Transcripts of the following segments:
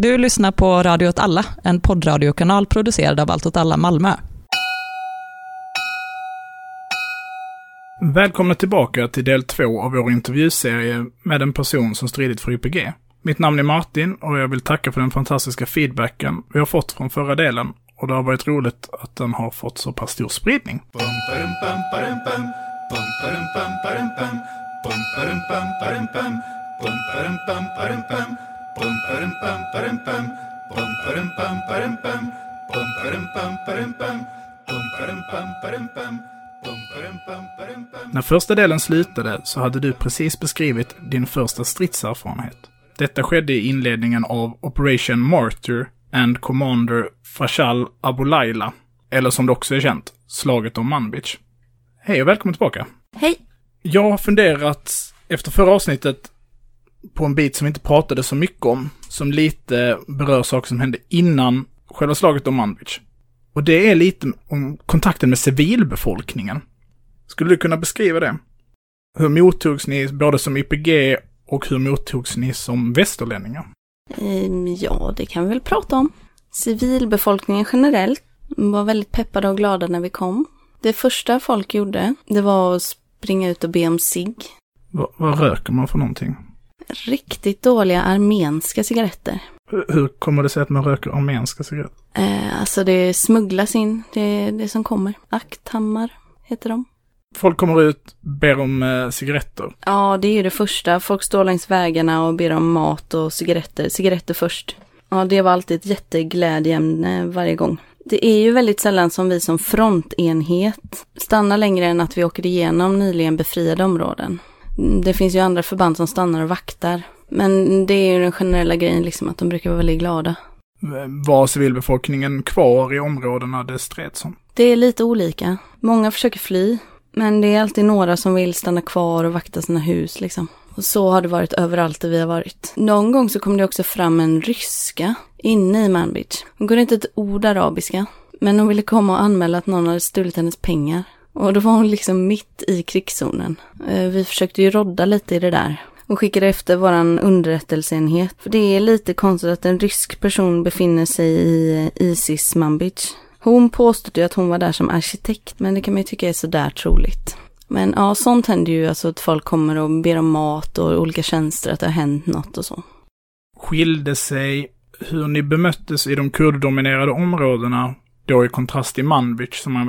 Du lyssnar på Radio åt alla, en poddradiokanal producerad av Allt åt alla Malmö. Välkomna tillbaka till del två av vår intervjuserie med en person som stridit för YPG. Mitt namn är Martin och jag vill tacka för den fantastiska feedbacken vi har fått från förra delen och det har varit roligt att den har fått så pass stor spridning. När första delen slutade så hade du precis beskrivit din första stridserfarenhet. Detta skedde i inledningen av Operation Martyr and Commander Fashal Abu Laila, eller som det också är känt, slaget om Manbij. Hej och välkommen tillbaka! Hej! Jag har funderat efter förra avsnittet på en bit som vi inte pratade så mycket om, som lite berör saker som hände innan själva slaget om Manbij. Och det är lite om kontakten med civilbefolkningen. Skulle du kunna beskriva det? Hur mottogs ni både som YPG och hur mottogs ni som västerlänningar? Ehm, Ja, det kan vi väl prata om. Civilbefolkningen generellt var väldigt peppade och glada när vi kom. Det första folk gjorde, det var att springa ut och be om. Va- vad röker man för någonting? Riktigt dåliga armenska cigaretter. Hur, kommer det sig att man röker armenska cigaretter? Eh, alltså det smugglas in, det är det som kommer. Akthammar heter de. Folk kommer ut, ber om eh, cigaretter. Ja, det är ju det första. Folk står längs vägarna och ber om mat och cigaretter. Cigaretter först. Ja, det var alltid ett jätteglädjeämne varje gång. Det är ju väldigt sällan som vi som frontenhet stannar längre än att vi åker igenom nyligen befriade områden. Det finns ju andra förband som stannar och vaktar. Men det är ju den generella grejen liksom att de brukar vara väldigt glada. Eh, Var civilbefolkningen kvar i områdena det streds om? Det är lite olika. Många försöker fly. Men det är alltid några som vill stanna kvar och vakta sina hus liksom. Och så har det varit överallt där vi har varit. Någon gång så kom det också fram en ryska inne i Manbij. Hon kunde inte ett ord arabiska. Men hon ville komma och anmäla att någon hade stulit hennes pengar. Och då var hon liksom mitt i krigszonen. Eh, vi försökte ju rodda lite i det där. Och skickade efter våran underrättelseenhet. För det är lite konstigt att en rysk person befinner sig i eh, Isis Manbij. Hon påstod ju att hon var där som arkitekt, men det kan man ju tycka är sådär troligt. Men ja, sånt händer ju, alltså att folk kommer och ber om mat och olika tjänster, att det har hänt något och så. Skilde sig hur ni bemöttes i de kurddominerade områdena, då i kontrast till Manbij, som man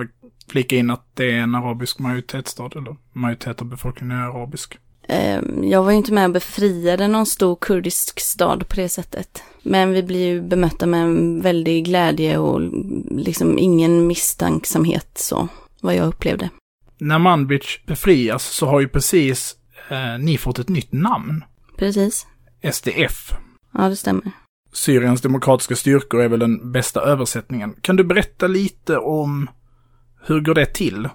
flika in att det är en arabisk majoritetsstad, eller majoritet av befolkningen är arabisk. Eh, Jag var ju inte med och befriade någon stor kurdisk stad på det sättet. Men vi blir ju bemötta med en väldig glädje och liksom ingen misstänksamhet så, vad jag upplevde. När Manbij befrias så har ju precis eh, ni fått ett nytt namn. Precis. SDF. Ja, det stämmer. Syriens demokratiska styrkor är väl den bästa översättningen. Kan du berätta lite om hur går det till?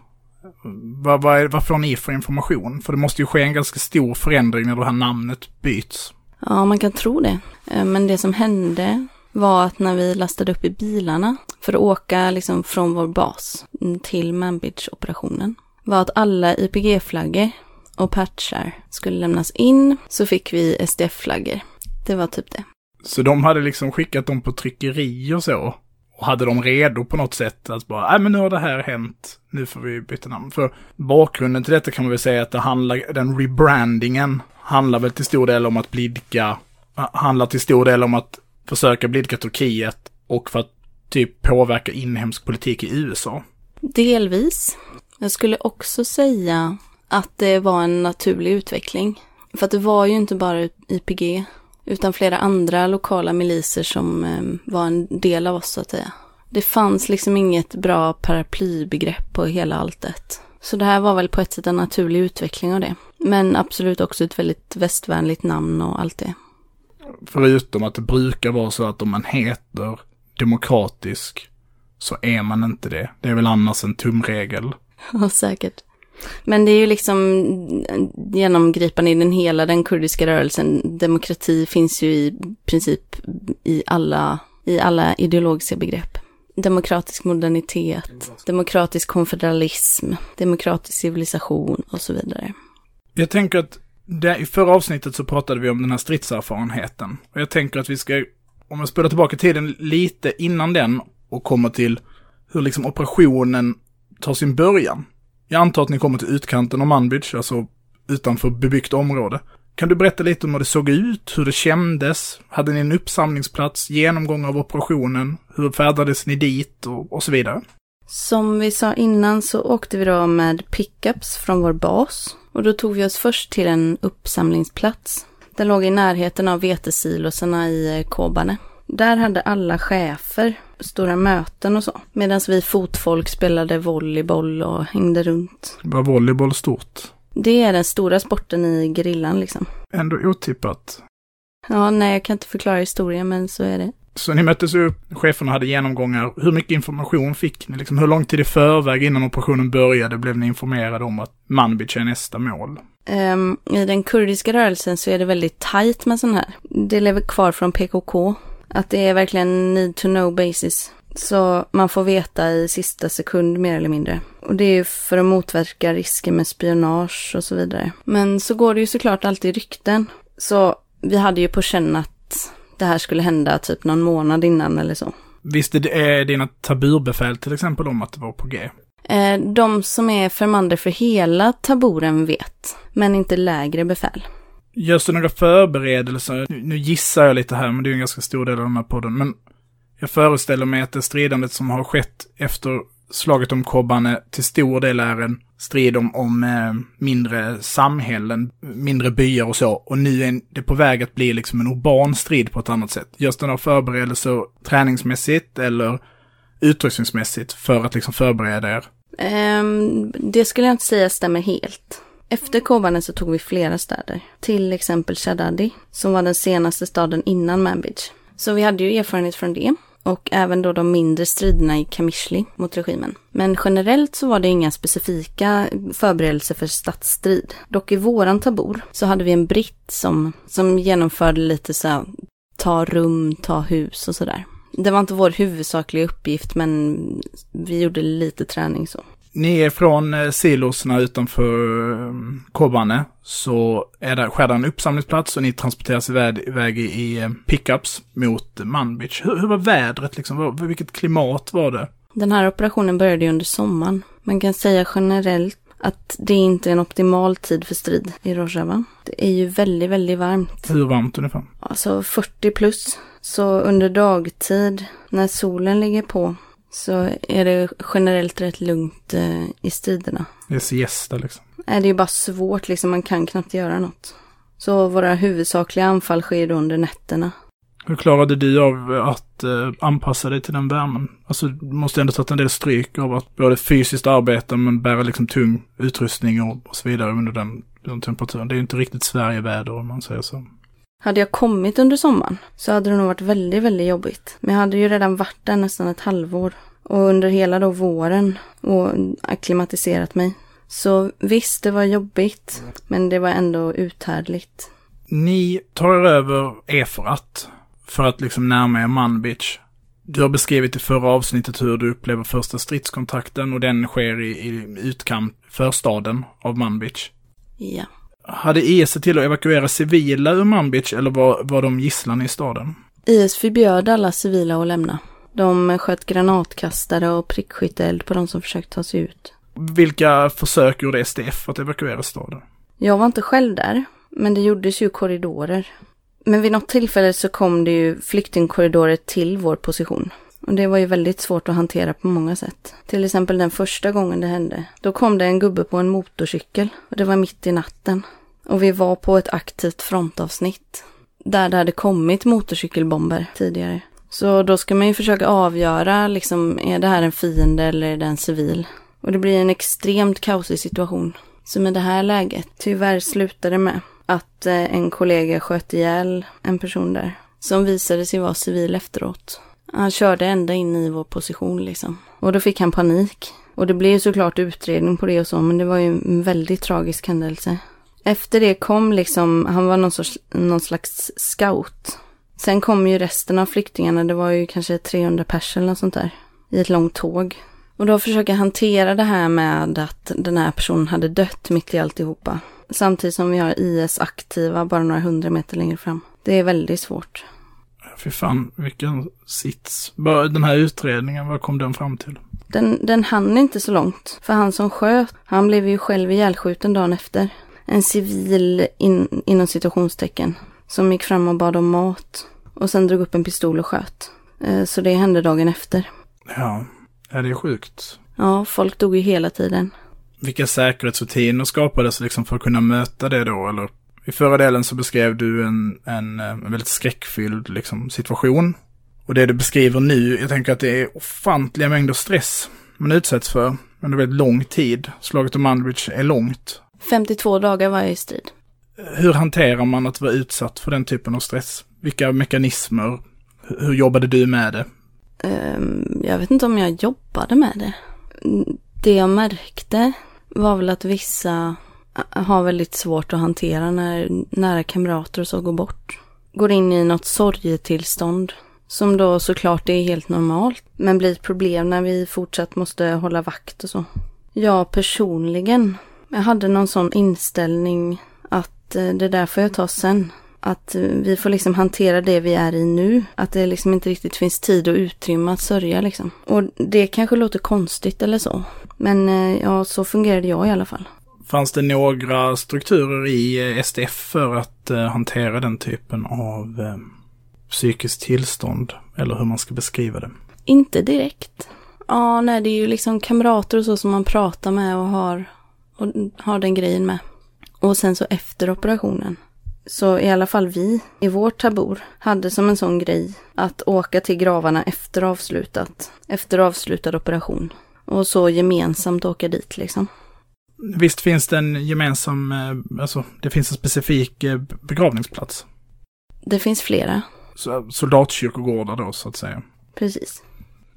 Vad, vad, är, vad får ni för information? För det måste ju ske en ganska stor förändring när det här namnet byts. Ja, man kan tro det. Eh, Men det som hände var att när vi lastade upp i bilarna för att åka liksom från vår bas till Manbij-operationen var att alla YPG-flaggor och patchar skulle lämnas in så fick vi SDF-flaggor. Det var typ det. Så de hade liksom skickat dem på tryckeri och så. Och hade dem redo på något sätt att bara, nej men nu har det här hänt, nu får vi byta namn. För bakgrunden till detta kan man väl säga att det handlar, den rebrandingen handlar väl till stor del om att blidka, handlar till stor del om att försöka blidka Turkiet och för att typ påverka inhemsk politik i USA. Delvis. Jag skulle också säga att det var en naturlig utveckling. För att det var ju inte bara IPG utan flera andra lokala miliser som eh, var en del av oss så att säga. Det fanns liksom inget bra paraplybegrepp på hela alltet. Så det här var väl på ett sätt en naturlig utveckling av det. Men absolut också ett väldigt västvänligt namn och allt det. Förutom att det brukar vara så att om man heter demokratisk så är man inte det. Det är väl annars en tumregel. Ja, säkert. Men det är ju liksom genomgripande i den hela den kurdiska rörelsen. Demokrati finns ju i princip i alla, i alla ideologiska begrepp. Demokratisk modernitet, demokratisk konfederalism, demokratisk civilisation och så vidare. Jag tänker att det, i förra avsnittet så pratade vi om den här stridserfarenheten. Och jag tänker att vi ska Om jag spelar tillbaka tiden lite innan den och kommer till hur liksom operationen tar sin början. Jag antar att ni kommer till utkanten av Manbridge, alltså utanför bebyggt område. Kan du berätta lite om hur det såg ut, hur det kändes? Hade ni en uppsamlingsplats, genomgång av operationen? Hur färdades ni dit och, och så vidare? Som vi sa innan så åkte vi då med pickups från vår bas. Och då tog vi oss först till en uppsamlingsplats. Den låg i närheten av vetesilosarna i eh, Kobane. Där hade alla chefer stora möten och så. Medan vi fotfolk spelade volleyboll och hängde runt. Var volleyboll stort? Det är den stora sporten i grillan liksom. Ändå otippat. Ja, nej, jag kan inte förklara historien, men så är det. Så ni möttes upp, cheferna hade genomgångar. Hur mycket information fick ni? Liksom, hur lång tid i förväg innan operationen började blev ni informerade om att Manbij är nästa mål? Um, I den kurdiska rörelsen så är det väldigt tajt med sån här. Det lever kvar från PKK. Att det är verkligen need to know basis. Så man får veta i sista sekund mer eller mindre. Och det är ju för att motverka risker med spionage och så vidare. Men så går det ju såklart alltid rykten. Så vi hade ju på känn att det här skulle hända typ någon månad innan eller så. Visste det dina taburbefäl till exempel om att det var på G? Eh, de som är förmander för hela taburen vet, men inte lägre befäl. Görs det några förberedelser? Nu gissar jag lite här, men det är ju en ganska stor del av den här podden. Men jag föreställer mig att det stridandet som har skett efter slaget om Kobane till stor del är en strid om, om eh, mindre samhällen, mindre byar och så. Och nu är det på väg att bli liksom en urban strid på ett annat sätt. Görs det några förberedelser träningsmässigt eller utrustningsmässigt för att liksom förbereda er? Um, det skulle jag inte säga stämmer helt. Efter Kobane så tog vi flera städer. Till exempel Shadadi, som var den senaste staden innan Manbij. Så vi hade ju erfarenhet från det. Och även då de mindre striderna i Kamishli mot regimen. Men generellt så var det inga specifika förberedelser för stadsstrid. Dock i våran tabor så hade vi en britt som, som genomförde lite så här, ta rum, ta hus och sådär. Det var inte vår huvudsakliga uppgift men vi gjorde lite träning så. Ni är från eh, silosna utanför eh, Kobane, så är det, sker det en uppsamlingsplats och ni transporteras iväg, iväg i, eh, pickups mot Manbij. Hur, hur var vädret liksom? Vilket klimat var det? Den här operationen började ju under sommaren. Man kan säga generellt att det inte är en optimal tid för strid i Rojava. Det är ju väldigt, väldigt varmt. Hur varmt ungefär? Alltså 40 plus. Så under dagtid, när solen ligger på, så är det generellt rätt lugnt eh, i striderna. Det är siesta liksom. Nej, det är bara svårt liksom, man kan knappt göra något. Så våra huvudsakliga anfall sker då under nätterna. Hur klarade du av att eh, anpassa dig till den värmen? Alltså, du måste ändå tagit en del stryk av att både fysiskt arbeta men bära liksom tung utrustning och, och så vidare under den, den temperaturen. Det är ju inte riktigt Sverigeväder om man säger så. Hade jag kommit under sommaren så hade det nog varit väldigt, väldigt jobbigt. Men jag hade ju redan varit där nästan ett halvår. Och under hela då våren och akklimatiserat mig. Så visst, det var jobbigt. Men det var ändå uthärdligt. Ni tar er över Efrat för att liksom närma er Manbij. Du har beskrivit i förra avsnittet hur du upplever första stridskontakten och den sker i, i utkant, förstaden av Manbij. Ja. Hade IS sett till att evakuera civila ur Manbij eller var, var de gisslan i staden? IS förbjöd alla civila att lämna. De sköt granatkastare och prickskytteeld på de som försökte ta sig ut. Vilka försök gjorde SDF att evakuera staden? Jag var inte själv där, men det gjordes ju korridorer. Men vid något tillfälle så kom det ju flyktingkorridorer till vår position. Och det var ju väldigt svårt att hantera på många sätt. Till exempel den första gången det hände. Då kom det en gubbe på en motorcykel. Och det var mitt i natten. Och vi var på ett aktivt frontavsnitt. Där det hade kommit motorcykelbomber tidigare. Så då ska man ju försöka avgöra, liksom, är det här en fiende eller är det en civil? Och det blir en extremt kaosig situation. Som i det här läget, tyvärr slutade med att eh, en kollega sköt ihjäl en person där. Som visade sig vara civil efteråt. Han körde ända in i vår position liksom. Och då fick han panik. Och det blev såklart utredning på det och så, men det var ju en väldigt tragisk händelse. Efter det kom liksom, han var någon, sorts, någon slags scout. Sen kom ju resten av flyktingarna, det var ju kanske 300 pers eller något sånt där. I ett långt tåg. Och då försöka hantera det här med att den här personen hade dött mitt i alltihopa. Samtidigt som vi har IS aktiva bara några hundra meter längre fram. Det är väldigt svårt. Fy fan, vilken sits. Den här utredningen, vad kom den fram till? Den, den hann inte så långt. För han som sköt, han blev ju själv ihjälskjuten dagen efter. En civil, in, inom situationstecken, som gick fram och bad om mat. Och sen drog upp en pistol och sköt. Eh, Så det hände dagen efter. Ja, ja det är sjukt. Ja, folk dog ju hela tiden. Vilka säkerhetsrutiner skapades liksom för att kunna möta det då? Eller i förra delen så beskrev du en, en, eh, en väldigt skräckfylld liksom, situation. Och det du beskriver nu, jag tänker att det är ofantliga mängder stress man utsätts för under väldigt lång tid. Slaget om Umbridge är långt. 52 dagar var jag i strid. Hur hanterar man att vara utsatt för den typen av stress? Vilka mekanismer? Hur- jobbade du med det? Ehm, jag vet inte om jag jobbade med det. Det jag märkte var väl att vissa har väldigt svårt att hantera när nära kamrater och så går bort. Går in i något sorgetillstånd. Som då såklart är helt normalt. Men blir ett problem när vi fortsatt måste hålla vakt och så. Jag personligen, jag hade någon sån inställning att eh, det där får jag ta sen. Att eh, vi får liksom hantera det vi är i nu. Att det liksom inte riktigt finns tid och utrymme att sörja liksom. Och det kanske låter konstigt eller så. Men eh, ja, så fungerade jag i alla fall. Fanns det några strukturer i eh, SDF för att eh, hantera den typen av eh, psykiskt tillstånd? Eller hur man ska beskriva det? Inte direkt. Ja, nej, det är ju liksom kamrater och så som man pratar med och har, och har den grejen med. Och sen så efter operationen. Så i alla fall vi i vårt tabor hade som en sån grej att åka till gravarna efter avslutat, efter avslutad operation. Och så gemensamt åka dit liksom. Visst finns det en gemensam, eh, alltså det finns en specifik eh, begravningsplats? Det finns flera, Så- Soldatkyrkogårdar då så att säga. precis.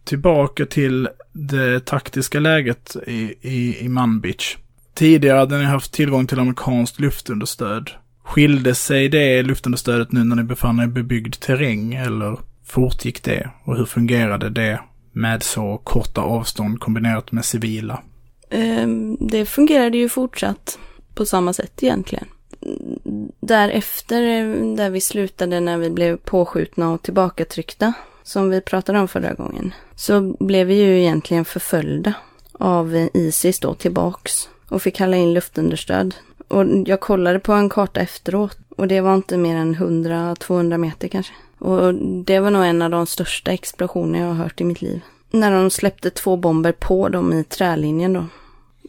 Tillbaka till det taktiska läget i, i, i Manbitch. Tidigare hade ni haft tillgång till amerikanskt luftunderstöd. Skilde sig det luftunderstödet nu när ni befann er i bebyggd terräng eller fortgick det? Och hur fungerade det med så korta avstånd kombinerat med civila? Ehm, det fungerade ju fortsatt på samma sätt egentligen. Därefter, där vi slutade när vi blev påskjutna och tillbakatryckta, som vi pratade om förra gången, så blev vi ju egentligen förföljda av Isis då tillbaks och fick kalla in luftunderstöd. Och jag kollade på en karta efteråt och det var inte mer än 100-200 meter kanske. Och det var nog en av de största explosioner jag har hört i mitt liv. När de släppte två bomber på dem i trälinjen då.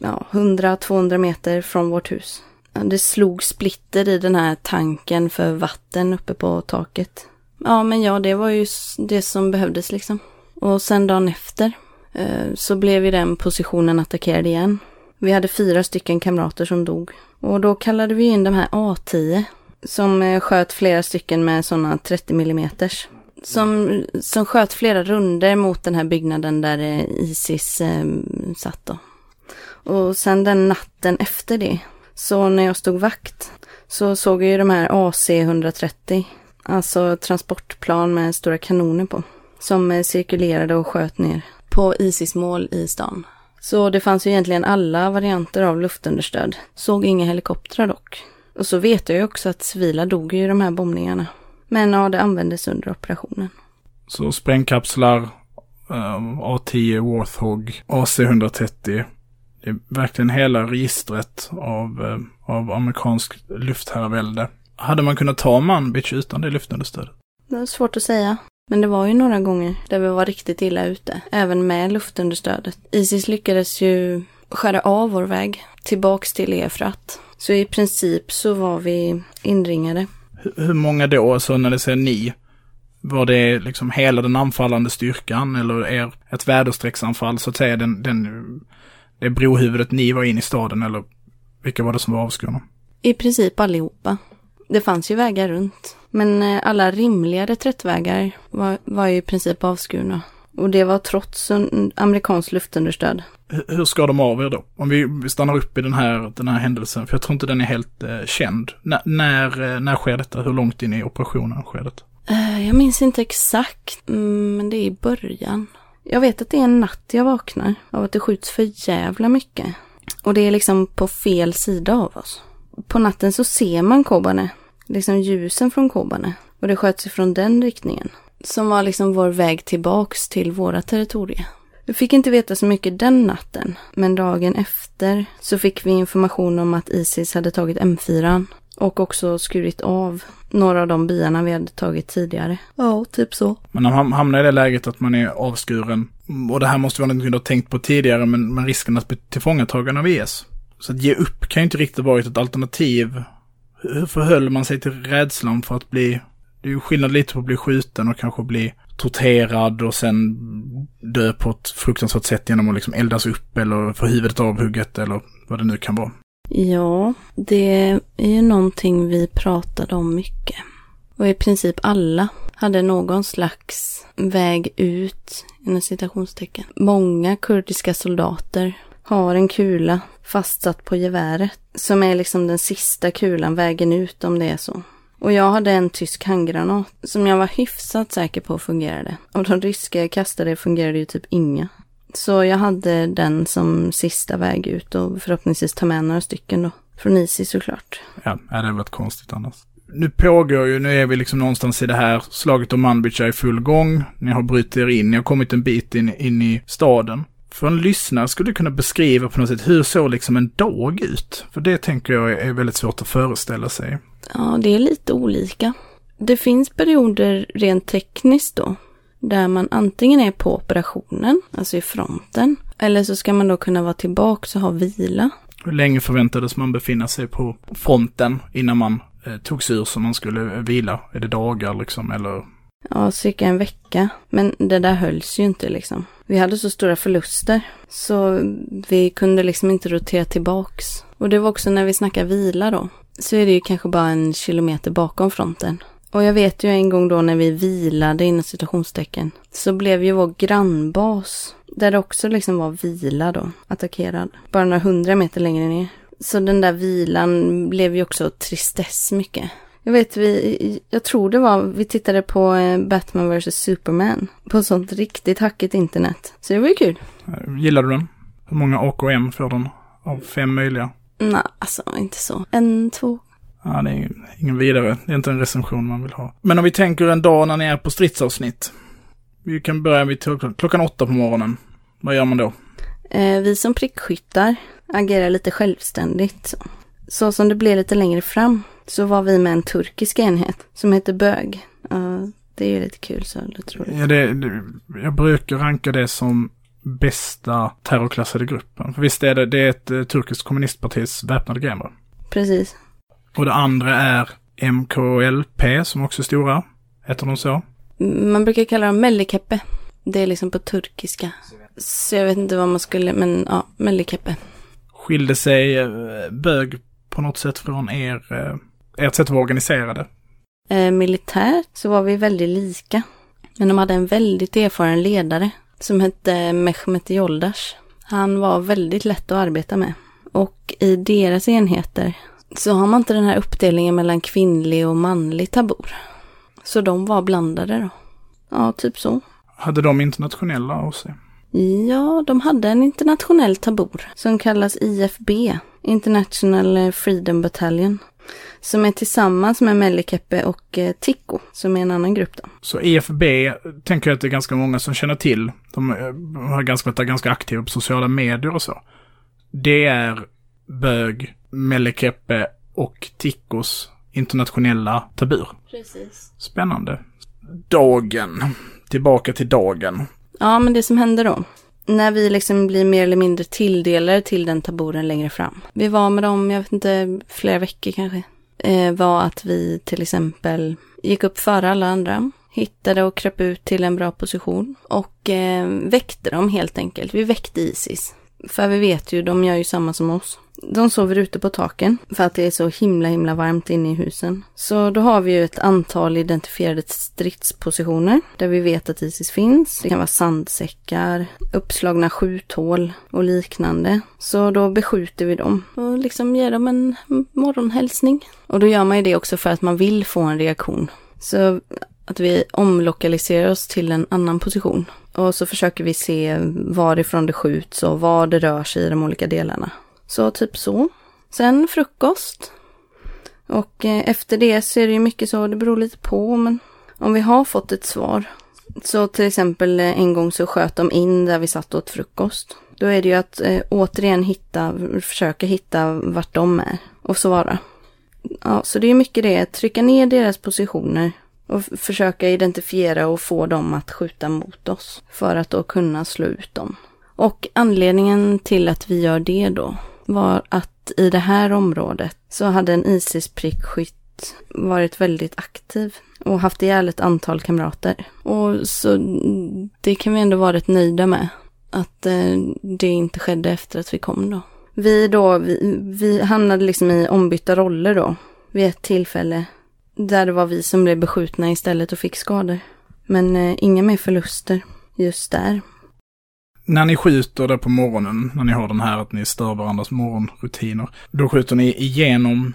Ja, 100-200 meter från vårt hus. Det slog splitter i den här tanken för vatten uppe på taket. Ja, men ja, det var ju det som behövdes liksom. Och sen dagen efter eh, så blev ju den positionen attackerad igen. Vi hade fyra stycken kamrater som dog. Och då kallade vi in de här A10 som eh, sköt flera stycken med sådana 30 millimeters. Som, som sköt flera runder mot den här byggnaden där eh, Isis eh, satt då. Och sen den natten efter det, så när jag stod vakt, så såg jag ju de här AC-130, alltså transportplan med stora kanoner på, som eh, cirkulerade och sköt ner på Isis-mål i stan. Så det fanns ju egentligen alla varianter av luftunderstöd. Såg inga helikoptrar dock. Och så vet jag ju också att civila dog ju i de här bombningarna. Men ja, det användes under operationen. Så sprängkapslar, eh, A10 Warthog, AC-130. Det är verkligen hela registret av, eh, av amerikansk luftherravälde. Hade man kunnat ta Manbitch utan det luftunderstödet? Det var svårt att säga. Men det var ju några gånger där vi var riktigt illa ute, även med luftunderstödet. Isis lyckades ju skära av vår väg tillbaks till Efrat. Så i princip så var vi inringade. Hur, många då, så när det säger ni? Var det liksom hela den anfallande styrkan eller är ett väderstrecksanfall så att säga den, den, det brohuvudet ni var in i staden eller vilka var det som var avskurna? I princip allihopa. Det fanns ju vägar runt. Men eh, alla rimliga reträttvägar var, var ju i princip avskurna. Och det var trots amerikanskt amerikansk luftunderstöd. Hur- ska de av er då? Om vi stannar upp i den här, den här händelsen, för jag tror inte den är helt eh, känd. N- när, eh, när sker detta? Hur långt in i operationen sker det? Eh, jag minns inte exakt, mm, men det är i början. Jag vet att det är en natt jag vaknar av att det skjuts för jävla mycket. Och det är liksom på fel sida av oss. På natten så ser man Kobane, liksom ljusen från Kobane. Och det sköts ifrån den riktningen. Som var liksom vår väg tillbaks till våra territorier. Vi fick inte veta så mycket den natten, men dagen efter så fick vi information om att Isis hade tagit M4 och också skurit av några av de byarna vi hade tagit tidigare. Ja, typ så. Men när man hamnar i det läget att man är avskuren, och det här måste vara något du har tänkt på tidigare, men, men risken att bli tillfångatagen av IS. Så att ge upp kan ju inte riktigt varit ett alternativ. Hur förhöll man sig till rädslan för att bli, det är ju skillnad lite på att bli skjuten och kanske bli torterad och sen dö på ett fruktansvärt sätt genom att liksom eldas upp eller få huvudet avhugget eller vad det nu kan vara. Ja, det är ju någonting vi pratade om mycket. Och i princip alla hade någon slags väg ut, inom citationstecken. Många kurdiska soldater har en kula fastsatt på geväret. Som är liksom den sista kulan, vägen ut om det är så. Och jag hade en tysk handgranat som jag var hyfsat säker på fungerade. Och de ryska jag kastade fungerade ju typ inga. Så jag hade den som sista väg ut och förhoppningsvis ta med några stycken då. Från Isis såklart. Ja, det hade varit konstigt annars. Nu pågår ju, nu är vi liksom någonstans i det här, slaget om Manbij är i full gång. Ni har brutit er in, ni har kommit en bit in, in i staden. För en lyssnare skulle du kunna beskriva på något sätt, hur såg liksom en dag ut? För det tänker jag är väldigt svårt att föreställa sig. Ja, det är lite olika. Det finns perioder rent tekniskt då, där man antingen är på operationen, alltså i fronten, eller så ska man då kunna vara tillbaka och ha vila. Hur länge förväntades man befinna sig på fronten innan man eh, togs ur så man skulle vila? Är det dagar liksom, eller? Ja, cirka en vecka. Men det där hölls ju inte liksom. Vi hade så stora förluster, så vi kunde liksom inte rotera tillbaks. Och det var också när vi snackar vila då, så är det ju kanske bara en kilometer bakom fronten. Och jag vet ju en gång då när vi vilade inom citationstecken så blev ju vår grannbas, där det också liksom var vila då, attackerad. Bara några hundra meter längre ner. Så den där vilan blev ju också tristess mycket. Jag vet, vi, jag tror det var, vi tittade på eh, Batman vs Superman. På sånt riktigt hackigt internet. Så det var ju kul. Gillar du den? Hur många AKM får den av fem möjliga? Nej, alltså inte så. En, två, Ja, det är ingen vidare. Det är inte en recension man vill ha. Men om vi tänker en dag när ni är på stridsavsnitt. Vi kan börja vid klockan åtta på morgonen. Vad gör man då? Eh, vi som prickskyttar agerar lite självständigt. Så. så som det blev lite längre fram så var vi med en turkisk enhet som heter Bög. Uh, det är ju lite kul så tror jag. Ja, det, det, jag brukar ranka det som bästa terrorklassade gruppen. För visst är det, det är ett uh, turkiskt kommunistpartis väpnade grenar. Precis. Och det andra är MKLP som också är stora. Heter de så? Man brukar kalla dem Mellikeppe. Det är liksom på turkiska. Så jag vet inte vad man skulle, men ja, Mellikeppe. Skilde sig eh, bög på något sätt från er, eh, ert sätt att vara organiserade? Eh, militärt så var vi väldigt lika. Men de hade en väldigt erfaren ledare som hette Mehmet Yoldash. Han var väldigt lätt att arbeta med. Och i deras enheter så har man inte den här uppdelningen mellan kvinnlig och manlig tabor. Så de var blandade då. Ja, typ så. Hade de internationella av sig? Ja, de hade en internationell tabor som kallas IFB, International Freedom Battalion. Som är tillsammans med Mellikeppe och eh, Tikko, som är en annan grupp då. Så IFB tänker jag att det är ganska många som känner till. De eh, har ganska, varit ganska aktiva på sociala medier och så. Det är bög, Mellikeppe och Tikkos internationella tabur. Precis. Spännande. Dagen. Tillbaka till dagen. Ja, men det som hände då. När vi liksom blir mer eller mindre tilldelade till den taburen längre fram. Vi var med dem, jag vet inte, flera veckor kanske. Eh, var att vi till exempel gick upp före alla andra. Hittade och kröp ut till en bra position. Och eh, väckte dem helt enkelt. Vi väckte Isis. För vi vet ju, de gör ju samma som oss. De sover ute på taken för att det är så himla himla varmt inne i husen. Så då har vi ju ett antal identifierade stridspositioner där vi vet att Isis finns. Det kan vara sandsäckar, uppslagna skjuthål och liknande. Så då beskjuter vi dem och liksom ger dem en morgonhälsning. Och då gör man ju det också för att man vill få en reaktion. Så att vi omlokaliserar oss till en annan position. Och så försöker vi se varifrån det skjuts och var det rör sig i de olika delarna. Så typ så. Sen frukost. Och eh, efter det så är det ju mycket så, det beror lite på, men om vi har fått ett svar. Så till exempel eh, en gång så sköt de in där vi satt åt frukost. Då är det ju att eh, återigen hitta, försöka hitta vart de är och svara. Ja, så det är mycket det, trycka ner deras positioner och försöka identifiera och få dem att skjuta mot oss för att då kunna slå ut dem. Och anledningen till att vi gör det då var att i det här området så hade en Isis-prickskytt varit väldigt aktiv och haft ihjäl ett antal kamrater. Och så det kan vi ändå vara rätt nöjda med. Att eh, det inte skedde efter att vi kom då. Vi då, vi, vi hamnade liksom i ombytta roller då. Vid ett tillfälle. Där det var vi som blev beskjutna istället och fick skador. Men eh, inga mer förluster just där. När ni skjuter det på morgonen, när ni har den här att ni stör varandras morgonrutiner, då skjuter ni igenom,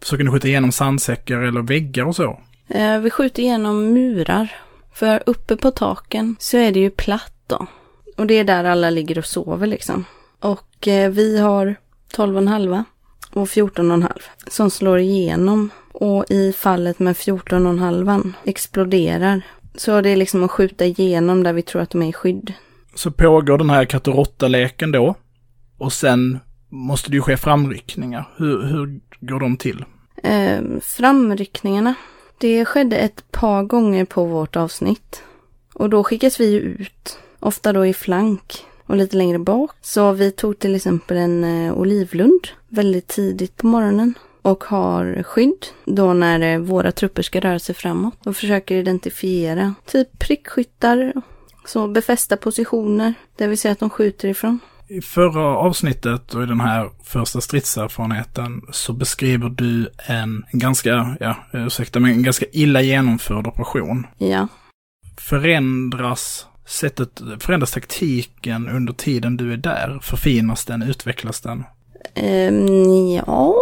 försöker ni skjuta igenom sandsäckar eller väggar och så? Eh, vi skjuter igenom murar. För uppe på taken så är det ju platt då. Och det är där alla ligger och sover liksom. Och eh, vi har 12,5 och 14,5 som slår igenom. Och i fallet med 14,5 exploderar. Så det är liksom att skjuta igenom där vi tror att de är i skydd. Så pågår den här katt och leken då. Och sen måste det ju ske framryckningar. Hur, hur går de till? Eh, framryckningarna. Det skedde ett par gånger på vårt avsnitt. Och då skickas vi ut. Ofta då i flank och lite längre bak. Så vi tog till exempel en eh, olivlund väldigt tidigt på morgonen och har skydd då när eh, våra trupper ska röra sig framåt och försöker identifiera typ prickskyttar, så befästa positioner där vi ser att de skjuter ifrån. I förra avsnittet och i den här första stridserfarenheten så beskriver du en ganska, ja, ursäkta, men en ganska illa genomförd operation. Ja. Förändras sättet, förändras taktiken under tiden du är där? Förfinas den? Utvecklas den? Um, ja,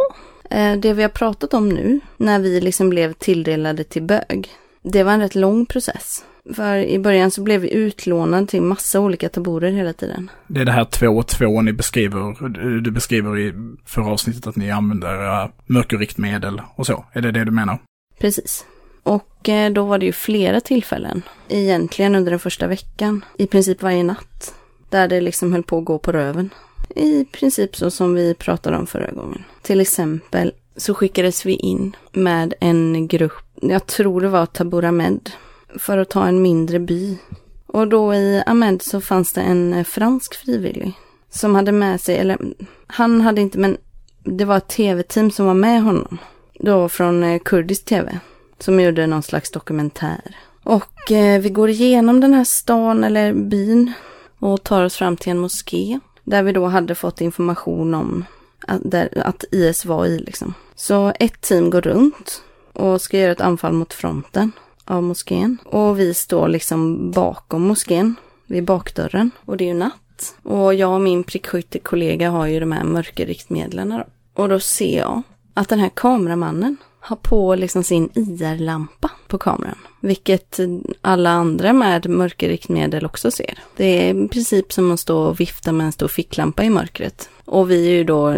eh, det vi har pratat om nu, när vi liksom blev tilldelade till bög, det var en rätt lång process. För i början så blev vi utlånade till massa olika taburer hela tiden. Det är det här två och två ni beskriver. Du beskriver i förra avsnittet att ni använder uh, mörkerriktmedel och så. Är det det du menar? Precis. Och eh, då var det ju flera tillfällen, egentligen under den första veckan, i princip varje natt, där det liksom höll på att gå på röven. I princip så som vi pratade om förra gången. Till exempel så skickades vi in med en grupp, jag tror det var Taburamed, för att ta en mindre by. Och då i Ahmed så fanns det en eh, fransk frivillig som hade med sig, eller han hade inte, men det var ett tv-team som var med honom. Då från eh, kurdisk tv som gjorde någon slags dokumentär. Och eh, vi går igenom den här stan eller byn och tar oss fram till en moské. Där vi då hade fått information om att, där, att IS var i liksom. Så ett team går runt och ska göra ett anfall mot fronten av moskén. Och vi står liksom bakom moskén, vid bakdörren. Och det är ju natt. Och jag och min prickskyttekollega har ju de här mörkerriktmedlen. Och då ser jag att den här kameramannen har på liksom sin IR-lampa på kameran. Vilket alla andra med mörkerriktmedel också ser. Det är i princip som att stå och vifta med en stor ficklampa i mörkret. Och vi är ju då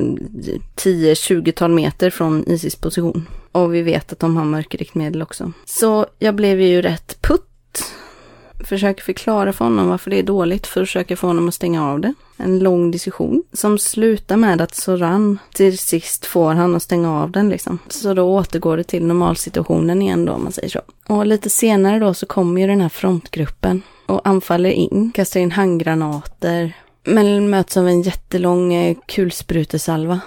10-20-tal meter från Isis position. Och vi vet att de har mörkerriktmedel också. Så jag blev ju rätt putt försöker förklara för honom varför det är dåligt, försöker få honom att stänga av det. En lång diskussion som slutar med att Soran till sist får han att stänga av den liksom. Så då återgår det till normalsituationen igen då om man säger så. Och lite senare då så kommer ju den här frontgruppen och anfaller in, kastar in handgranater, men möts av en jättelång eh, kulsprutesalva.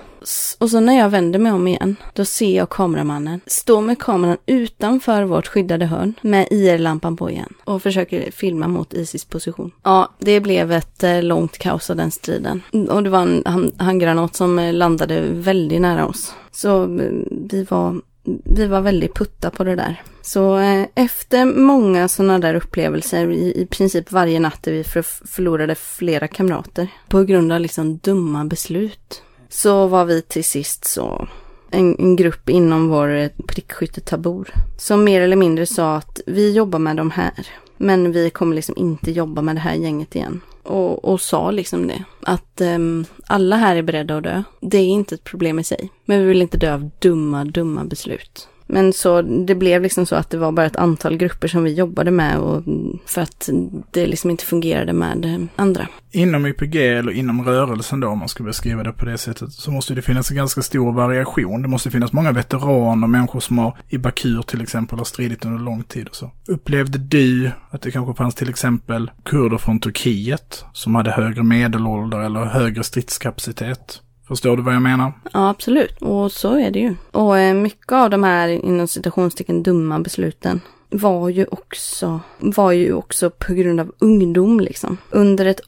Och så när jag vänder mig om igen, då ser jag kameramannen stå med kameran utanför vårt skyddade hörn med IR-lampan på igen och försöker filma mot Isis position. Ja, det blev ett eh, långt kaos av den striden. Och det var en handgranat som eh, landade väldigt nära oss. Så eh, vi var vi var väldigt putta på det där. Så eh, efter många sådana där upplevelser, i, i princip varje natt där vi för, förlorade flera kamrater på grund av liksom dumma beslut, så var vi till sist så en, en grupp inom vår prickskyttetabor som mer eller mindre sa att vi jobbar med de här, men vi kommer liksom inte jobba med det här gänget igen. och, och sa liksom det. Att um, alla här är beredda att dö. Det är inte ett problem i sig. Men vi vill inte dö av dumma, dumma beslut. Men så det blev liksom så att det var bara ett antal grupper som vi jobbade med och för att det liksom inte fungerade med andra. Inom YPG eller inom rörelsen då, om man ska beskriva det på det sättet, så måste det finnas en ganska stor variation. Det måste finnas många veteraner, människor som har i Bakur till exempel har stridit under lång tid och så. Upplevde du att det kanske fanns till exempel kurder från Turkiet som hade högre medelålder eller högre stridskapacitet? Förstår du vad jag menar? Ja, absolut. Och så är det ju. Och eh, mycket av de här inom citationstecken dumma besluten var ju också, var ju också på grund av ungdom liksom. Under ett,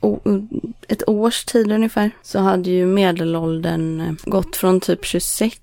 ett års tid ungefär så hade ju medelåldern eh, gått från typ 26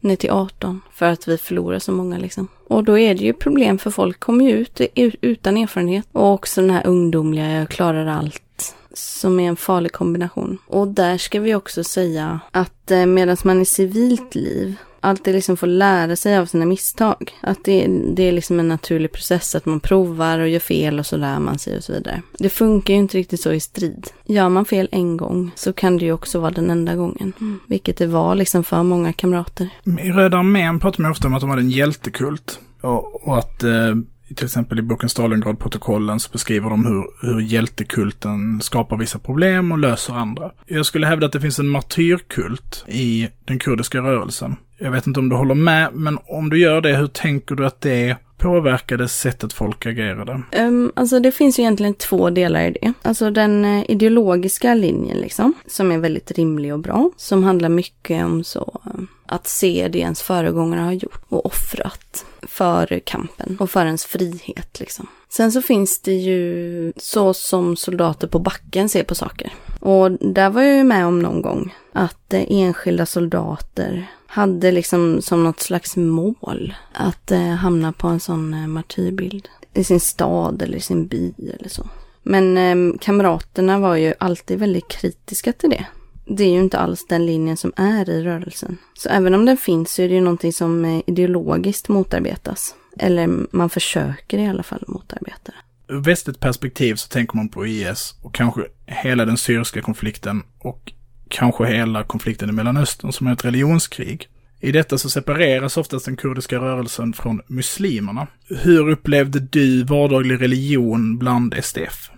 ner till 18 för att vi förlorar så många liksom. Och då är det ju problem för folk kommer ju ut utan erfarenhet och också den här ungdomliga, jag klarar allt som är en farlig kombination. Och där ska vi också säga att eh, medan man i civilt liv alltid liksom får lära sig av sina misstag. Att det, det är liksom en naturlig process att man provar och gör fel och så lär man sig och så vidare. Det funkar ju inte riktigt så i strid. Gör man fel en gång så kan det ju också vara den enda gången. Mm. Vilket det var liksom för många kamrater. I Röda armén pratar man ofta om att de hade en hjältekult. Och, och att eh till exempel i boken Stalingrad-protokollen så beskriver de hur, hur hjältekulten skapar vissa problem och löser andra. Jag skulle hävda att det finns en martyrkult i den kurdiska rörelsen. Jag vet inte om du håller med, men om du gör det, hur tänker du att det påverkade sättet folk agerade? Um, alltså det finns ju egentligen två delar i det. Alltså den eh, ideologiska linjen liksom, som är väldigt rimlig och bra, som handlar mycket om så eh, att se det ens föregångare har gjort och offrat för kampen och för ens frihet liksom. Sen så finns det ju så som soldater på backen ser på saker. Och där var jag ju med om någon gång att eh, enskilda soldater hade liksom som något slags mål att eh, hamna på en sån eh, martyrbild. I sin stad eller i sin by eller så. Men eh, kamraterna var ju alltid väldigt kritiska till det. Det är ju inte alls den linjen som är i rörelsen. Så även om den finns så är det ju någonting som eh, ideologiskt motarbetas. Eller man försöker i alla fall motarbeta det. Ur västligt perspektiv så tänker man på IS och kanske hela den syriska konflikten och kanske hela konflikten i Mellanöstern som är ett religionskrig. I detta så separeras oftast den kurdiska rörelsen från muslimerna. Hur upplevde du vardaglig religion bland SDF?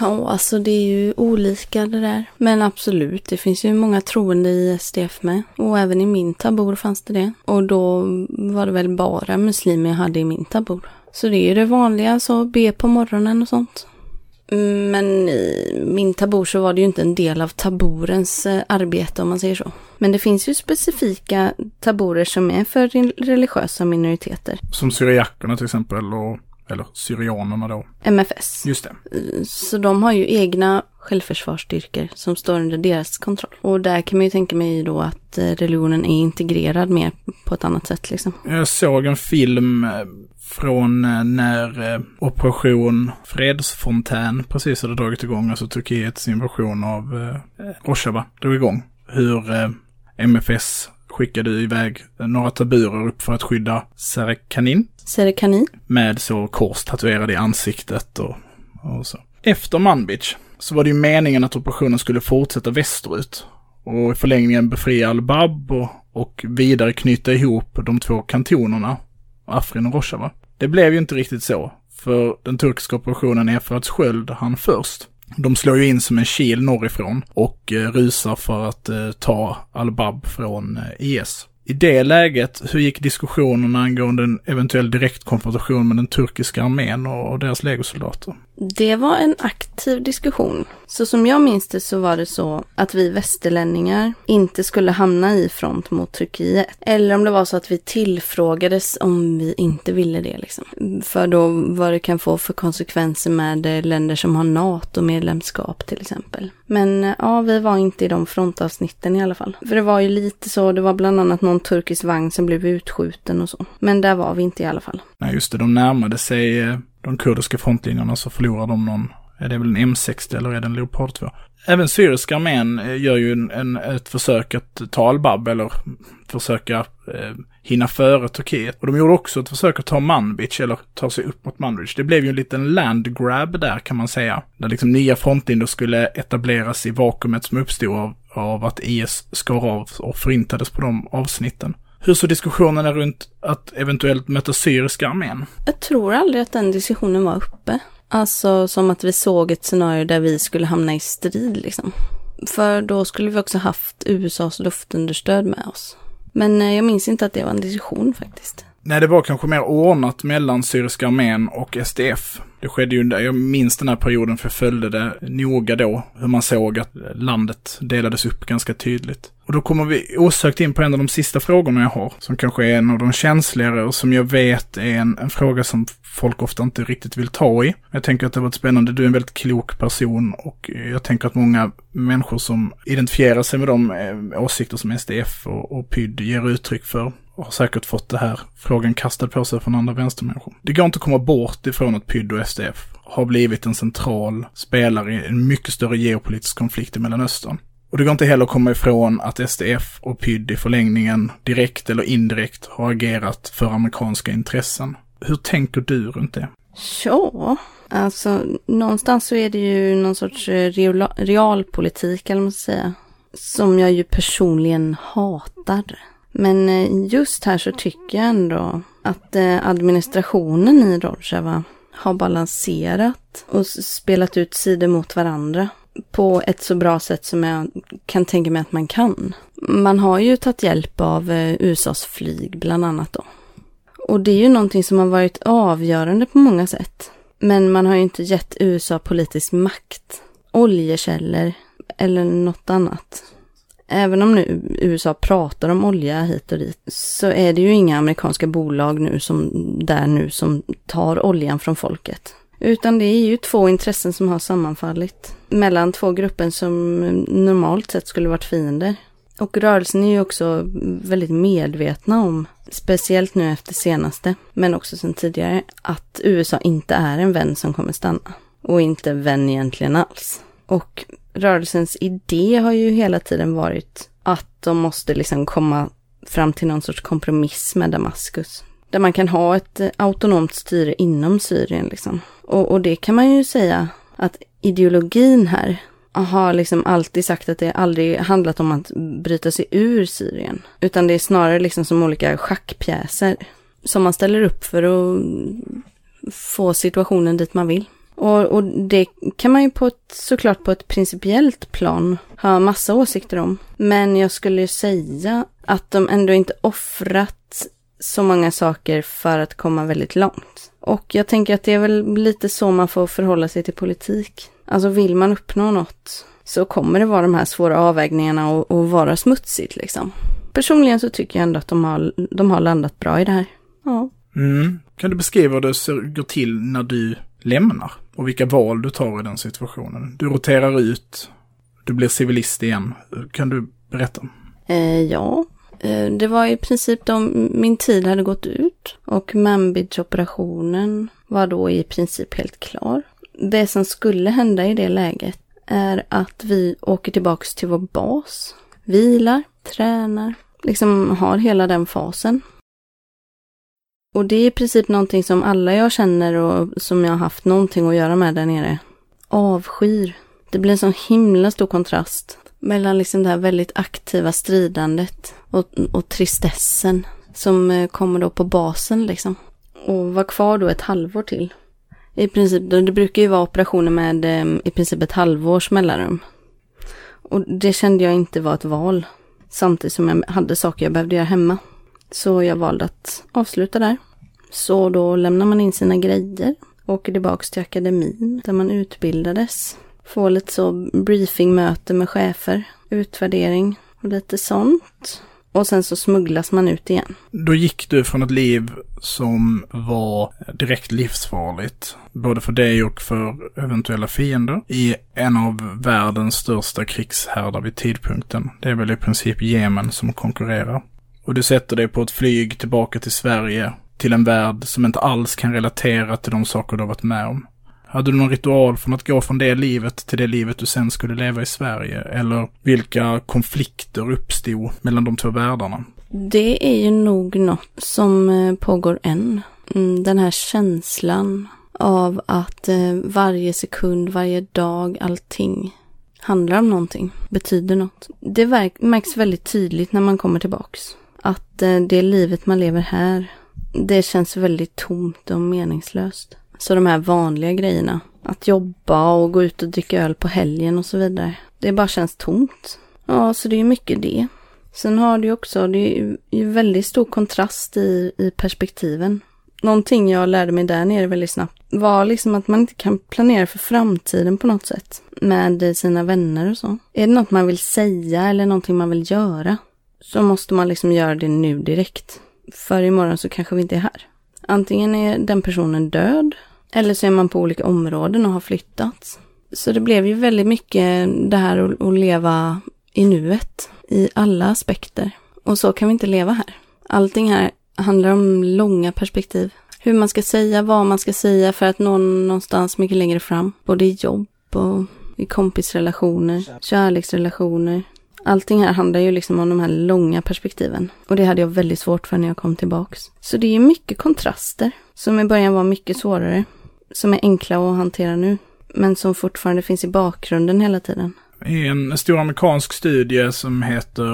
Ja, alltså det är ju olika det där. Men absolut, det finns ju många troende i SDF med. Och även i min tabor fanns det det. Och då var det väl bara muslimer jag hade i min tabor. Så det är ju det vanliga, så be på morgonen och sånt. Men i min tabor så var det ju inte en del av taborens eh, arbete om man säger så. Men det finns ju specifika taborer som är för religiösa minoriteter. Som syriakerna till exempel och eller syrianerna då. MFS. Just det. Så de har ju egna självförsvarsstyrkor som står under deras kontroll. Och där kan man ju tänka mig då att eh, religionen är integrerad mer på ett annat sätt liksom. Jag såg en film eh, från eh, när Operation Fredsfontän precis hade dragit igång, alltså Turkiets invasion av Rojava drog igång. Hur MFS skickade iväg några taburer upp för att skydda Serekanin. Serekanin? Med så kors tatuerade i ansiktet och, och så. Efter Manbij så var det ju meningen att operationen skulle fortsätta västerut. Och i förlängningen befria Al-Bab och, och vidare knyta ihop de två kantonerna, Afrin och Rojava. Det blev ju inte riktigt så, för den turkiska operationen Efrats sköld han först. De slår ju in som en kil norrifrån och eh, rusar för att eh, ta Al-Bab från eh, IS. I det läget, hur gick diskussionerna angående en eventuell direktkonfrontation med den turkiska armén och deras legosoldater? Det var en aktiv diskussion. Så som jag minns det så var det så att vi västerlänningar inte skulle hamna i front mot Turkiet. Eller om det var så att vi tillfrågades om vi inte ville det liksom. För då vad det kan få för konsekvenser med eh, länder som har NATO-medlemskap till exempel. Men eh, ja, vi var inte i de frontavsnitten i alla fall. För det var ju lite så, det var bland annat någon turkisk vagn som blev utskjuten och så. Men där var vi inte i alla fall. Nej, just det, de närmade sig eh, de kurdiska frontlinjerna så förlorar de någon är det väl en M60 eller är det en Leopard 2? Även syriska armén eh, gör ju en, en, ett försök att ta Al-Bab eller försöka eh, hinna före Turkiet. Och de gjorde också ett försök att ta Manbij eller ta sig upp mot Manbij. Det blev ju en liten land grab där kan man säga. Där liksom nya frontlinjer skulle etableras i vakuumet som uppstod av, av att IS skar av och förintades på de avsnitten. Hur såg diskussionerna runt att eventuellt möta syriska armén? Jag tror aldrig att den diskussionen var uppe. Alltså som att vi såg ett scenario där vi skulle hamna i strid liksom. För då skulle vi också haft USAs luftunderstöd med oss. Men eh, jag minns inte att det var en diskussion faktiskt. Nej, det var kanske mer ordnat mellan syriska armén och SDF. Det skedde ju, jag minns den här perioden för jag följde det noga då, hur man såg att landet delades upp ganska tydligt. Och då kommer vi osökt in på en av de sista frågorna jag har, som kanske är en av de känsligare och som jag vet är en, en fråga som folk ofta inte riktigt vill ta i. Jag tänker att det har varit spännande, du är en väldigt klok person och jag tänker att många människor som identifierar sig med de eh, åsikter som SDF och, och PYD ger uttryck för och har säkert fått det här frågan kastad på sig från andra vänstermänniskor. Det går inte att komma bort ifrån att PYD och SDF har blivit en central spelare i en mycket större geopolitisk konflikt i Mellanöstern. Och det går inte heller att komma ifrån att SDF och PYD i förlängningen direkt eller indirekt har agerat för amerikanska intressen. Hur tänker du runt det? Ja, alltså någonstans så är det ju någon sorts eh, real, realpolitik, eller man ska säga, som jag ju personligen hatar. Men eh, just här så tycker jag ändå att eh, administrationen i Rojava har balanserat och spelat ut sidor mot varandra på ett så bra sätt som jag kan tänka mig att man kan. Man har ju tagit hjälp av eh, USAs flyg bland annat då. Och det är ju någonting som har varit avgörande på många sätt. Men man har ju inte gett USA politisk makt, oljekällor eller något annat även om nu USA pratar om olja hit och dit, så är det ju inga amerikanska bolag nu som, där nu som tar oljan från folket. Utan det är ju två intressen som har sammanfallit mellan två grupper som normalt sett skulle varit fiender. Och rörelsen är ju också väldigt medvetna om, speciellt nu efter senaste, men också sedan tidigare, att USA inte är en vän som kommer stanna. Och inte vän egentligen alls. Och rörelsens idé har ju hela tiden varit att de måste liksom komma fram till någon sorts kompromiss med Damaskus. Där man kan ha ett eh, autonomt styre inom Syrien liksom. Och, och det kan man ju säga att ideologin här har liksom alltid sagt att det aldrig handlat om att bryta sig ur Syrien. Utan det är snarare liksom som olika schackpjäser som man ställer upp för att få situationen dit man vill. Och, och, det kan man ju på ett, såklart på ett principiellt plan ha massa åsikter om. Men jag skulle ju säga att de ändå inte offrat så många saker för att komma väldigt långt. Och jag tänker att det är väl lite så man får förhålla sig till politik. Alltså vill man uppnå något så kommer det vara de här svåra avvägningarna och, och vara smutsigt liksom. Personligen så tycker jag ändå att de har, de har landat bra i det här. Ja. Mm. Kan du beskriva hur det går till när du lämnar? Och vilka val du tar i den situationen. Du roterar ut, du blir civilist igen. Kan du berätta? Eh, ja, eh, det var i princip då min tid hade gått ut och Manbidge-operationen var då i princip helt klar. Det som skulle hända i det läget är att vi åker tillbaks till vår bas, vilar, tränar, liksom har hela den fasen. Och det är i princip någonting som alla jag känner och som jag har haft någonting att göra med där nere avskyr. Det blir en sån himla stor kontrast mellan liksom det här väldigt aktiva stridandet och, och tristessen som eh, kommer då på basen liksom. Och var kvar då ett halvår till. I princip, det brukar ju vara operationer med eh, i princip ett halvårs mellanrum. Och det kände jag inte var ett val. Samtidigt som jag hade saker jag behövde göra hemma. Så jag valde att avsluta där. Så då lämnar man in sina grejer, åker tillbaks till akademin där man utbildades. Får lite så briefingmöte med chefer, utvärdering och lite sånt. Och sen så smugglas man ut igen. Då gick du från ett liv som var direkt livsfarligt, både för dig och för eventuella fiender, i en av världens största krigshärdar vid tidpunkten. Det är väl i princip Jemen som konkurrerar. Och du sätter dig på ett flyg tillbaka till Sverige, till en värld som inte alls kan relatera till de saker du har varit med om. Hade du någon ritual från att gå från det livet till det livet du sen skulle leva i Sverige? Eller vilka konflikter uppstod mellan de två världarna? Det är ju nog något som eh, pågår än. Mm, den här känslan av att eh, varje sekund, varje dag, allting handlar om någonting, betyder något. Det märks väldigt tydligt när man kommer tillbaks. Att eh, det livet man lever här, det känns väldigt tomt och meningslöst. Så de här vanliga grejerna, att jobba och gå ut och dricka öl på helgen och så vidare, det bara känns tomt. Ja, så det är mycket det. Sen har du ju också, det är ju väldigt stor kontrast i, i perspektiven. Någonting jag lärde mig där nere väldigt snabbt var liksom att man inte kan planera för framtiden på något sätt med sina vänner och så. Är det något man vill säga eller någonting man vill göra så måste man liksom göra det nu direkt. För imorgon så kanske vi inte är här. Antingen är den personen död eller så är man på olika områden och har flyttats. Så det blev ju väldigt mycket det här att, leva i nuet i alla aspekter. Och så kan vi inte leva här. Allting här handlar om långa perspektiv. Hur man ska säga, vad man ska säga för att nå någonstans mycket längre fram. Både i jobb och i kompisrelationer, kärleksrelationer. Allting här handlar ju liksom om de här långa perspektiven. Och det hade jag väldigt svårt för när jag kom tillbaks. Så det är mycket kontraster som i början var mycket svårare. Som är enkla att hantera nu. Men som fortfarande finns i bakgrunden hela tiden. I en stor amerikansk studie som heter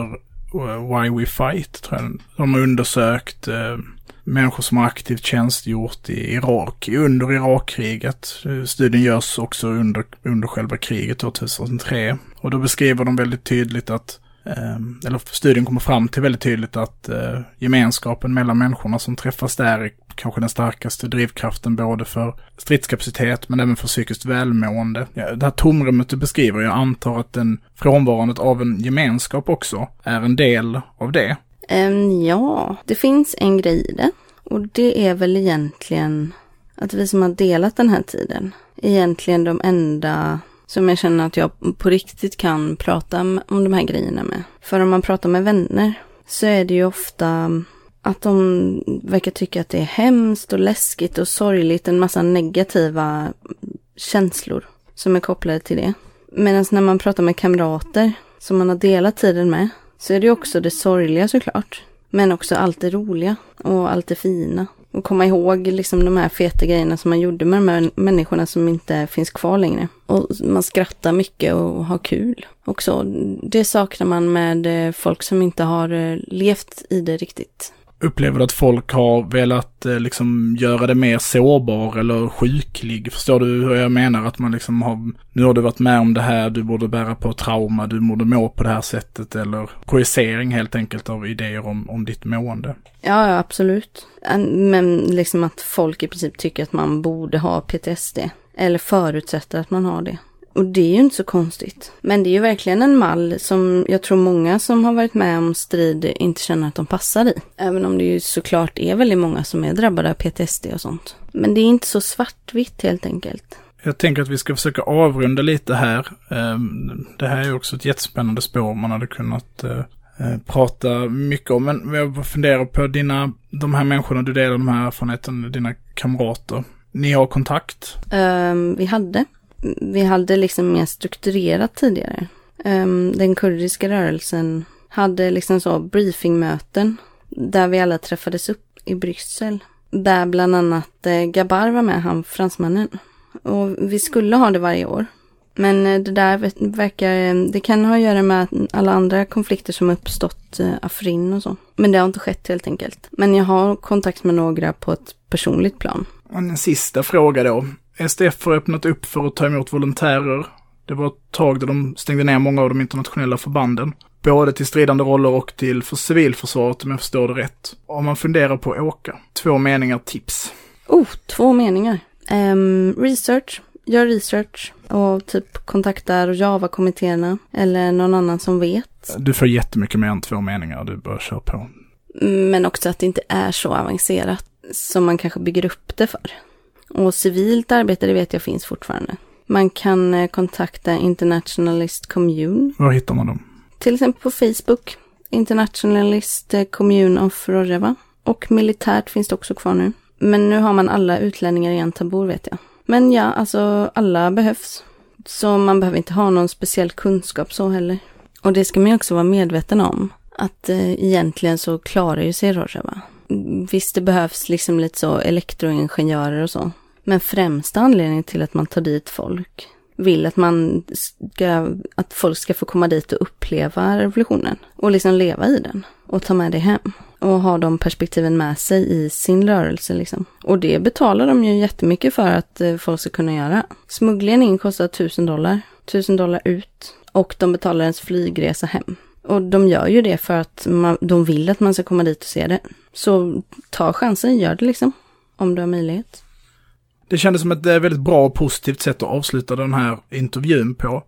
eh, Why We Fight, tror jag. De har undersökt eh, människor som har aktivt tjänstgjort i Irak under Irakkriget. Eh, studien görs också under, under själva kriget 2003. Och då beskriver de väldigt tydligt att ehm, eller studien kommer fram till väldigt tydligt att eh, gemenskapen mellan människorna som träffas där är kanske den starkaste drivkraften både för stridskapacitet men även för psykiskt välmående. Det här tomrummet du beskriver, jag antar att den frånvarandet av en gemenskap också är en del av det. Um, ja, det finns en grej i det. Och det är väl egentligen att vi som har delat den här tiden, egentligen de enda som jag känner att jag på riktigt kan prata om de här grejerna med. För om man pratar med vänner så är det ju ofta att de verkar tycka att det är hemskt och läskigt och sorgligt, en massa negativa känslor som är kopplade till det. Medan när man pratar med kamrater som man har delat tiden med så är det också det sorgliga såklart. Men också allt det roliga och allt det fina. Och komma ihåg liksom de här feta grejerna som man gjorde med de här människorna som inte finns kvar längre. Och man skrattar mycket och har kul också. Det saknar man med eh, folk som inte har eh, levt i det riktigt. Upplever du att folk har velat eh, liksom göra det mer sårbar eller sjuklig? Förstår du hur jag menar? Att man liksom har, nu har du varit med om det här, du borde bära på trauma, du borde må på det här sättet eller projicering helt enkelt av idéer om, om ditt mående. Ja, ja, absolut. Men liksom att folk i princip tycker att man borde ha PTSD. Eller förutsätter att man har det. Och det är ju inte så konstigt. Men det är ju verkligen en mall som jag tror många som har varit med om strid inte känner att de passar i. Även om det ju såklart är väldigt många som är drabbade av PTSD och sånt. Men det är inte så svartvitt helt enkelt. Jag tänker att vi ska försöka avrunda lite här. Ehm, det här är också ett jättespännande spår man hade kunnat eh, eh, prata mycket om. Men jag funderar på dina, de här människorna du delar de här erfarenheterna, dina kamrater. Ni har kontakt? Um, vi hade vi hade liksom mer strukturerat tidigare. Um, den kurdiska rörelsen hade liksom så briefingmöten där vi alla träffades upp i Bryssel. Där bland annat eh, Gabar var med, han fransmannen. Och vi skulle ha det varje år. Men eh, det där verkar, eh, det kan ha att göra med alla andra konflikter som uppstått, eh, Afrin och så. Men det har inte skett helt enkelt. Men jag har kontakt med några på ett personligt plan. Och en sista fråga då. SDF har öppnat upp för att ta emot volontärer. Det var ett tag där de stängde ner många av de internationella förbanden. Både till stridande roller och till för civilförsvaret om jag förstår det rätt. Om man funderar på att åka. Två meningar tips. Oh, två meningar. Um, research. Gör research och typ kontaktar Java-kommittéerna eller någon annan som vet. Du får jättemycket mer än två meningar, du bara kör på. Men också att det inte är så avancerat som man kanske bygger upp det för. Och civilt arbete, det vet jag finns fortfarande. Man kan eh, kontakta Internationalist Commune. Var hittar man dem? Till exempel på Facebook. Internationalist eh, Commune of Rojava. Och militärt finns det också kvar nu. Men nu har man alla utlänningar i en tabor vet jag. Men ja, alltså alla behövs. Så man behöver inte ha någon speciell kunskap så heller. Och det ska man ju också vara medveten om. Att eh, egentligen så klarar ju sig Rojava. Visst, det behövs liksom lite så elektroingenjörer och så. Men främsta anledningen till att man tar dit folk vill att man ska, att folk ska få komma dit och uppleva revolutionen. Och liksom leva i den. Och ta med det hem. Och ha de perspektiven med sig i sin rörelse liksom. Och det betalar de ju jättemycket för att eh, folk ska kunna göra. Smugglingen in kostar 1000 dollar. 1000 dollar ut. Och de betalar ens flygresa hem. Och de gör ju det för att man, de vill att man ska komma dit och se det. Så ta chansen, gör det liksom. Om du har möjlighet. Det kändes som ett väldigt bra och positivt sätt att avsluta den här intervjun på.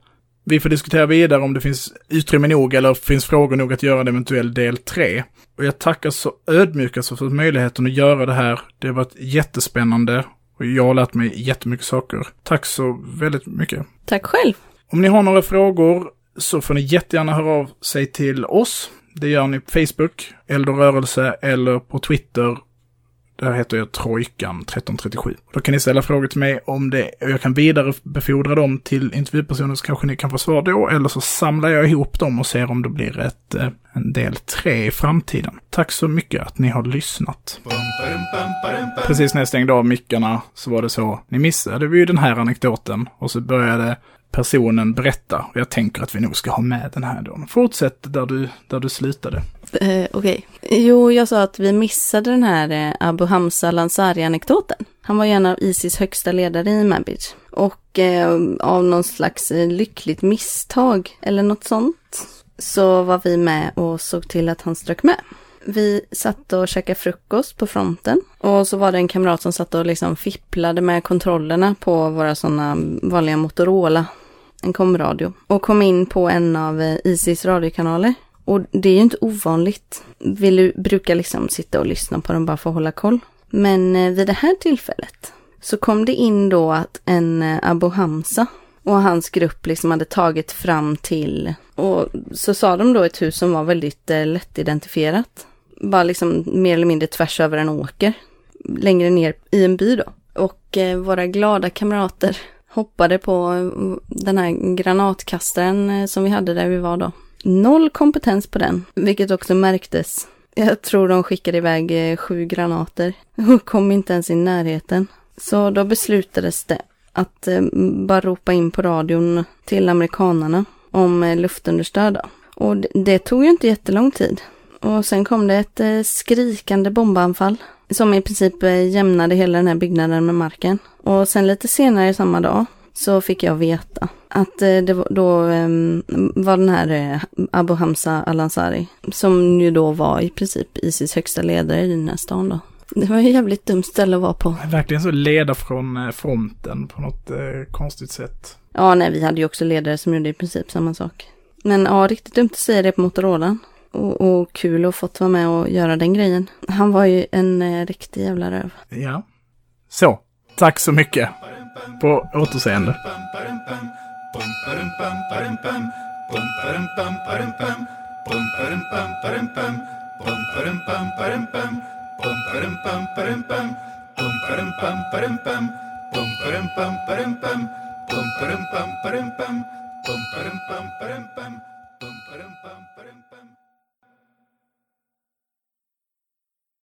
Vi får diskutera vidare om det finns utrymme nog eller finns frågor nog att göra en eventuell del 3. Och jag tackar så ödmjukast för möjligheten att göra det här. Det har varit jättespännande och jag har lärt mig jättemycket saker. Tack så väldigt mycket. Tack själv. Om ni har några frågor så får ni jättegärna höra av sig till oss. Det gör ni på Facebook, Eldorörelse eller på Twitter där heter jag Trojkan1337. Då kan ni ställa frågor till mig om det och jag kan vidarebefordra dem till intervjupersoner så kanske ni kan få svar då. Eller så samlar jag ihop dem och ser om det blir ett, eh, en del tre i framtiden. Tack så mycket att ni har lyssnat. Precis när jag stängde av mickarna så var det så, ni missade ju den här anekdoten och så började personen berätta. Och jag tänker att vi nog ska ha med den här då. Fortsätt där du, där du slutade. Eh, Okej. Okay. Jo, jag sa att vi missade den här eh, Abu Hamza Lansari-anekdoten. Han var ju en av Isis högsta ledare i Manbij. Och eh, av någon slags eh, lyckligt misstag eller något sånt så var vi med och såg till att han strök med. Vi satt och käkade frukost på fronten och så var det en kamrat som satt och liksom fipplade med kontrollerna på våra sådana vanliga Motorola, en komradio, och kom in på en av eh, Isis radiokanaler. Och det är ju inte ovanligt. Vi brukar liksom sitta och lyssna på dem bara för att hålla koll. Men eh, vid det här tillfället så kom det in då att en eh, Abu Hamza och hans grupp liksom hade tagit fram till, och så sa de då ett hus som var väldigt eh, lättidentifierat. Bara liksom mer eller mindre tvärs över en åker. Längre ner i en by då. Och eh, våra glada kamrater hoppade på mm, den här granatkastaren eh, som vi hade där vi var då. Noll kompetens på den, vilket också märktes. Jag tror de skickade iväg eh, sju granater och kom inte ens i närheten. Så då beslutades det att eh, bara ropa in på radion till amerikanarna om luftunderstöd. Och det tog ju inte jättelång tid. Och sen kom det ett skrikande bombanfall som i princip jämnade hela den här byggnaden med marken. Och sen lite senare samma dag så fick jag veta att eh, det var, då um, var den här uh, Abu Hamza Al-Ansari, som ju då var i princip Isis högsta ledare i den här stan då. Det var ett jävligt dumt ställe att vara på. Verkligen så leda från fronten på något konstigt sätt. Ja, nej, vi hade ju också ledare som gjorde i princip samma sak. Men ja, riktigt dumt att säga det på Motorola. Och, och kul att fått vara med och göra den grejen. Han var ju en eh, riktig jävla röv. Ja. Så, tack så mycket. På återseende. Bum